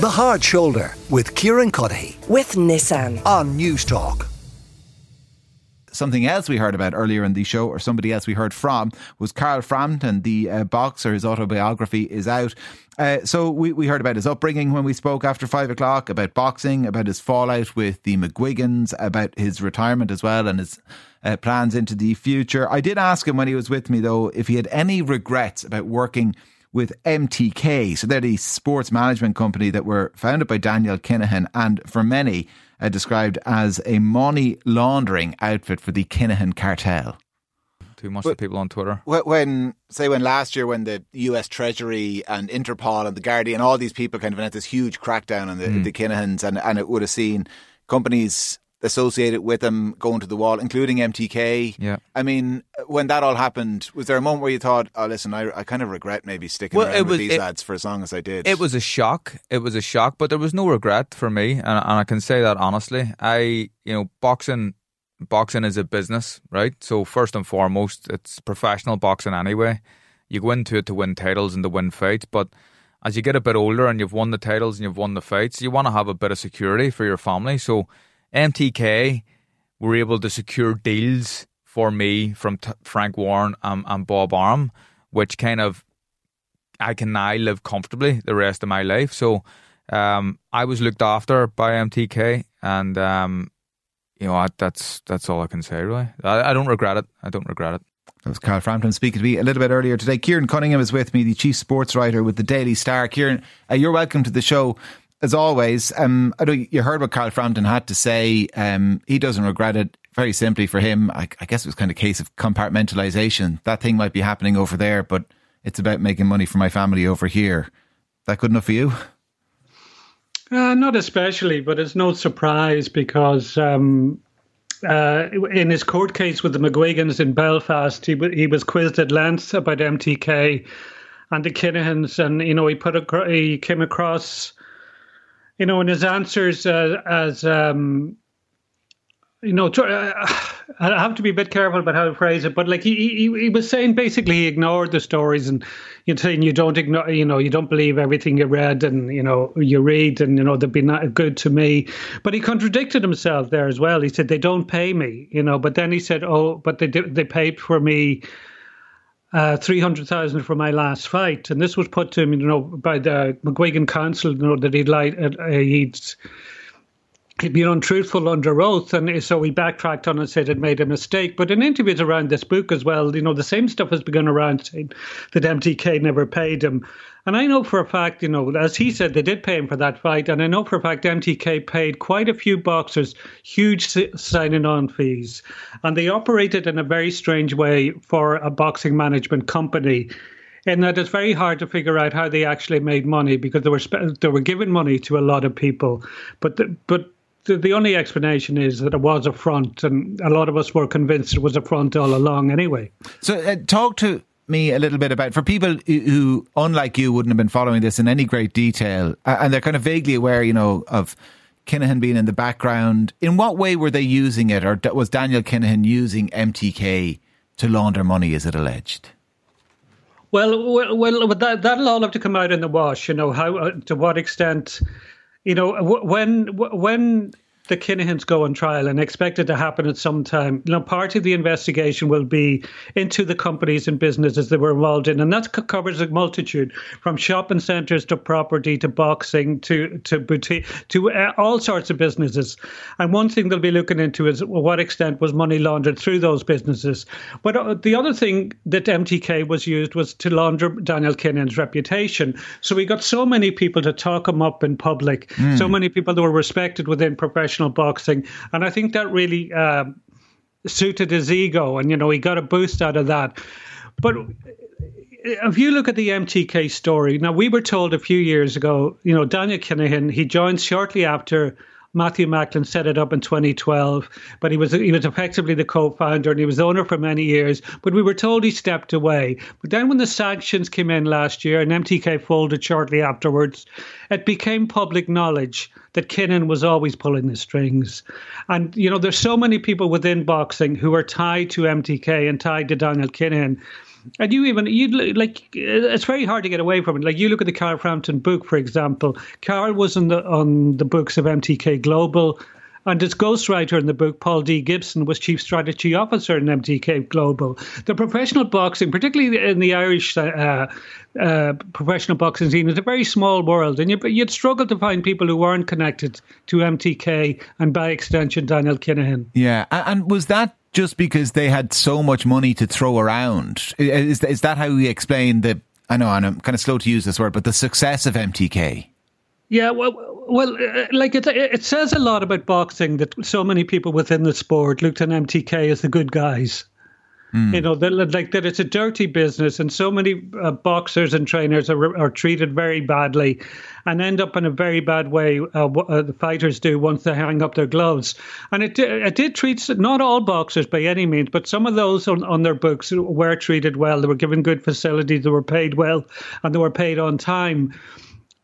The Hard Shoulder with Kieran Cuddihy with Nissan. on Newstalk. something else we heard about earlier in the show, or somebody else we heard from, was Carl Frampton, the uh, boxer. His autobiography is out. Uh, so we, we heard about his upbringing when we spoke after five o'clock, about boxing, about his fallout with the McGuigans, about his retirement as well, and his uh, plans into the future. I did ask him when he was with me, though, if he had any regrets about working with MTK. So they're the sports management company that were founded by Daniel Kinahan and for many uh, described as a money laundering outfit for the Kinahan cartel. Too much of people on Twitter. When, say, when last year, when the US Treasury and Interpol and the Guardian, all these people kind of had this huge crackdown on the, the Kinahans, and, and it would have seen companies associated with them going to the wall, including MTK. Yeah. I mean, when that all happened, was there a moment where you thought, oh, listen, I, I kind of regret maybe sticking Well, around it with was- these it- lads for as long as I did? It was a shock. It was a shock, but there was no regret for me, and, and I can say that honestly. I, you know, boxing, boxing is a business, right? So first and foremost, it's professional boxing anyway. You go into it to win titles and to win fights, but as you get a bit older and you've won the titles and you've won the fights, you want to have a bit of security for your family. So MTK were able to secure deals for me from t- Frank Warren and, and Bob Arum, which kind of I can now live comfortably the rest of my life. So um, I was looked after by MTK, and um, you know I, that's that's all I can say. Really, I, I don't regret it. I don't regret it. That was Carl Frampton speaking to me a little bit earlier today. Kieran Cunningham is with me, the chief sports writer with the Daily Star. Kieran, uh, you're welcome to the show. As always, um, I know you heard what Carl Frampton had to say. Um, he doesn't regret it. Very simply for him, I, I guess it was kind of a case of compartmentalization. That thing might be happening over there, but it's about making money for my family over here. That good enough for you? Uh, not especially, but it's no surprise because um, uh, in his court case with the McGuigans in Belfast, he, w- he was quizzed at length about MTK and the Kinahans, and you know he put a, he came across, you know, in his answers uh, as. Um, you know, uh, I have to be a bit careful about how to phrase it, but like he, he, he was saying, basically he ignored the stories, and you're saying you don't ignore, you know, you don't believe everything you read, and you know you read, and you know they've been not good to me, but he contradicted himself there as well. He said they don't pay me, you know, but then he said, oh, but they they paid for me uh, three hundred thousand for my last fight, and this was put to him, you know, by the McGuigan Counsel, you know, that he'd lied, uh, he'd been untruthful under oath, and so he backtracked on and said he'd made a mistake. But in interviews around this book as well, you know, the same stuff has begun around saying that MTK never paid him. And I know for a fact, you know, as he said, they did pay him for that fight. And I know for a fact MTK paid quite a few boxers huge signing on fees. And they operated in a very strange way for a boxing management company in that it's very hard to figure out how they actually made money because they were spe- they were giving money to a lot of people, but the, but the, the only explanation is that it was a front, and a lot of us were convinced it was a front all along. Anyway, So, uh, talk to me a little bit about for people who, unlike you, wouldn't have been following this in any great detail, and they're kind of vaguely aware, you know, of Kinahan being in the background. In what way were they using it, or was Daniel Kinahan using MTK to launder money, as it alleged? well, well, well that that'll all have to come out in the wash. You know how uh, to what extent, you know, when when the Kinahans go on trial and expected to happen at some time. Now, part of the investigation will be into the companies and businesses they were involved in, and that covers a multitude from shopping centres to property to boxing to to boutique to uh, all sorts of businesses. And one thing they'll be looking into is what extent was money laundered through those businesses. But uh, the other thing that MTK was used was to launder Daniel Kinahan's reputation. So we got so many people to talk him up in public, so many people that were respected within professional boxing, and I think that really um, suited his ego, and you know he got a boost out of that. But if you look at the MTK story, now we were told a few years ago, you know, Daniel Kinahan, he joined shortly after Matthew Macklin set it up in 2012, but he was he was effectively the co-founder and he was owner for many years. But we were told he stepped away. But then when the sanctions came in last year and MTK folded shortly afterwards, it became public knowledge that Kinahan was always pulling the strings. And you know, there's so many people within boxing who are tied to MTK and tied to Daniel Kinahan And you even you like it's very hard to get away from it. Like you look at the Carl Frampton book, for example. Carl was on the on the books of MTK Global. And his ghostwriter in the book, Paul D. Gibson, was chief strategy officer in MTK Global. The professional boxing, particularly in the Irish uh, uh, professional boxing scene, is a very small world, and you'd struggle to find people who weren't connected to MTK and, by extension, Daniel Kinahan. Yeah, and was that just because they had so much money to throw around? Is is that how we explain the? I know, I'm kind of slow to use this word, but the success of MTK. Yeah, well, well, uh, like it, it says a lot about boxing that so many people within the sport looked at MTK as the good guys. Mm. You know, that, like that it's a dirty business, and so many uh, boxers and trainers are, are treated very badly, and end up in a very bad way. Uh, uh, the fighters do once they hang up their gloves, and it it did treat not all boxers by any means, but some of those on, on their books were treated well. They were given good facilities, they were paid well, and they were paid on time.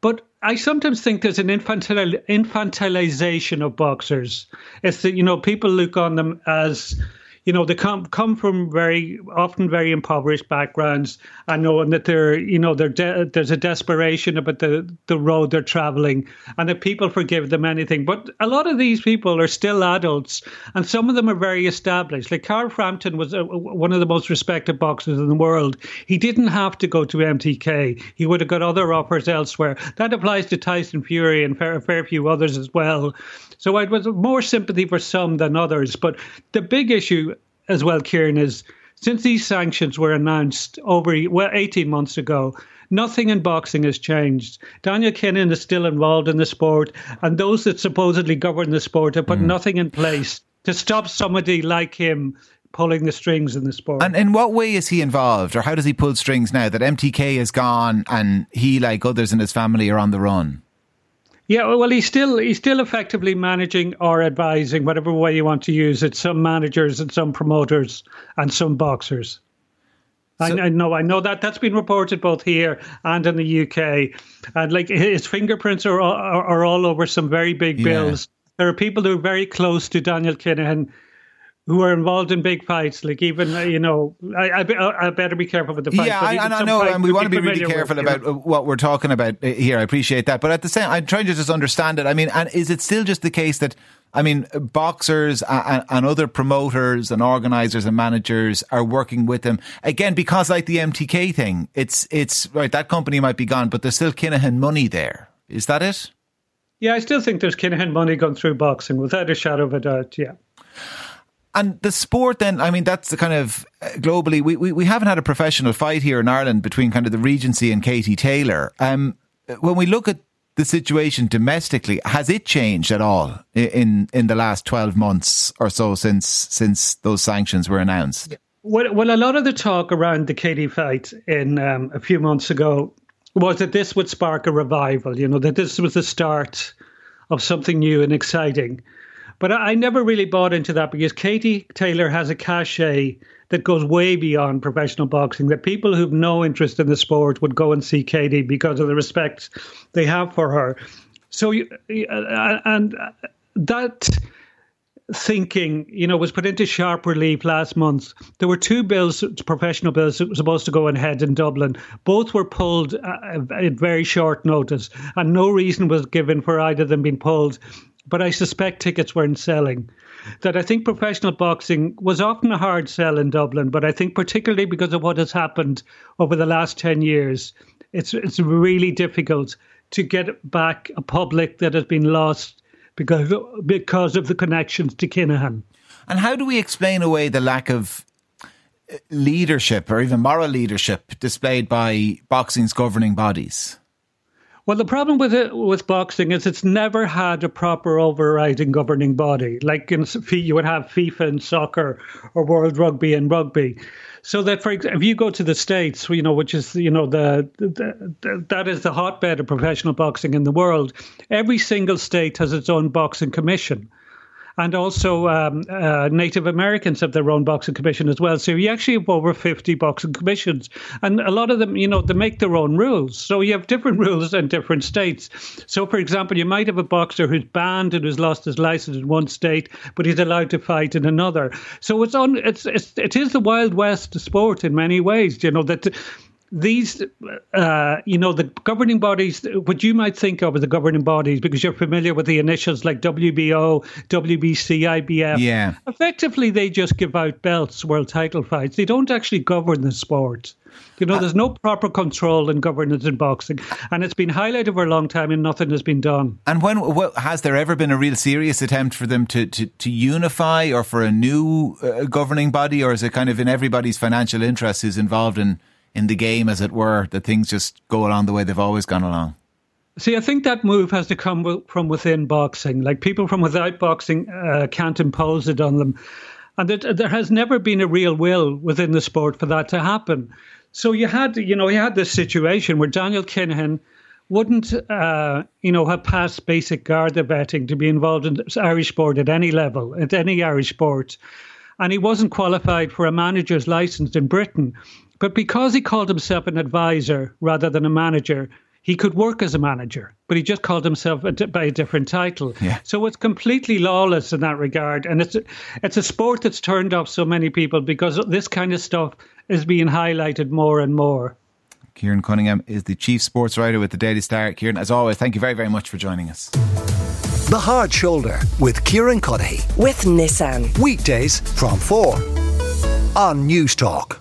But I sometimes think there's an infantil- infantilization of boxers. It's that you know people look on them as you know they come come from very often very impoverished backgrounds. And knowing that they're you know they're de- there's a desperation about the the road they're traveling and that people forgive them anything. But a lot of these people are still adults and some of them are very established. Like Carl Frampton was uh, a, one of the most respected boxers in the world. He didn't have to go to MTK he would have got other offers elsewhere. That applies to Tyson Fury and fair, a fair few others as well. So I was more sympathy for some than others. But the big issue as well, Kieran, is since these sanctions were announced over well 18 months ago, nothing in boxing has changed. Daniel Kinahan is still involved in the sport, and those that supposedly govern the sport have put mm. nothing in place to stop somebody like him pulling the strings in the sport. And in what way is he involved, or how does he pull strings now that MTK is gone and he, like others in his family, are on the run? Yeah, well, he's still he's still effectively managing or advising, whatever way you want to use it. Some managers and some promoters and some boxers. So, I, I, know, I know that that's been reported both here and in the UK, and like his fingerprints are are, are all over some very big bills. Yeah. There are people who are very close to Daniel Kinahan who are involved in big fights, like even uh, you know, I, I, I better be careful with the fight. Yeah, and I know, and we want to be really careful with, about know. what we're talking about uh, here. I appreciate that, but at the same, I'm trying to just understand it. I mean, and is it still just the case that? I mean, boxers and, and other promoters and organisers and managers are working with them again because, like the MTK thing, it's it's right. That company might be gone, but there's still Kinahan money there. Is that it? Yeah, I still think there's Kinahan money going through boxing without a shadow of a doubt. Yeah. And the sport, then, I mean, that's the kind of uh, globally, we, we, we haven't had a professional fight here in Ireland between kind of the Regency and Katie Taylor. Um, when we look at the situation domestically, has it changed at all in in the last twelve months or so since since those sanctions were announced? Well, well, a lot of the talk around the Katie fight in um, a few months ago was that this would spark a revival. You know, that this was the start of something new and exciting. But I, never really bought into that because Katie Taylor has a cachet that goes way beyond professional boxing. That people who've no interest in the sport would go and see Katie because of the respect they have for her. So, uh, and that thinking, you know, was put into sharp relief last month. There were two bills, professional bills, supposed to go ahead in Dublin. Both were pulled uh, at very short notice, and no reason was given for either of them being pulled but I suspect tickets weren't selling. That I think professional boxing was often a hard sell in Dublin, but I think particularly because of what has happened over the last 10 years, it's, it's really difficult to get back a public that has been lost because, because of the connections to Kinahan. And how do we explain away the lack of uh, leadership or even moral leadership displayed by boxing's governing bodies? Well, the problem with it with boxing is it's never had a proper overriding governing body. Like in you would have FIFA in soccer or World Rugby in rugby. So that, for example, if you go to the states, you know, which is you know the, the, the that is the hotbed of professional boxing in the world. Every single state has its own boxing commission. And also um, uh, Native Americans have their own boxing commission as well. So you actually have over 50 boxing commissions. And a lot of them, you know, they make their own rules. So you have different rules in different states. So, for example, you might have a boxer who's banned and who's lost his license in one state, but he's allowed to fight in another. So it's on. It's, it's it is the Wild West sport in many ways. You know that these, uh, you know, the governing bodies, what you might think of as the governing bodies, because you're familiar with the initials like WBO, WBC, IBF. Yeah. Effectively, they just give out belts, world title fights. They don't actually govern the sport. You know, there's no proper control and governance in boxing, and it's been highlighted for a long time, and nothing has been done. And when has there ever been a real serious attempt for them to to, to unify, or for a new uh, governing body, or is it kind of in everybody's financial interest who's involved in in the game, as it were, that things just go along the way they've always gone along? See, I think that move has to come from within boxing. Like people from without boxing uh, can't impose it on them. And that, there has never been a real will within the sport for that to happen. So you had, you know, you had this situation where Daniel Kinahan wouldn't, uh, you know, have passed basic Garda vetting to be involved in Irish sport at any level, at any Irish sport. And he wasn't qualified for a manager's license in Britain. But because he called himself an advisor rather than a manager, he could work as a manager, but he just called himself a, by a different title. Yeah. So it's completely lawless in that regard, and it's it's a sport that's turned off so many people because this kind of stuff is being highlighted more and more. Kieran Cunningham is the chief sports writer with the Daily Star. Kieran, as always, thank you very very much for joining us. The Hard Shoulder with Kieran Cuddihy with Nissan weekdays from four on Newstalk.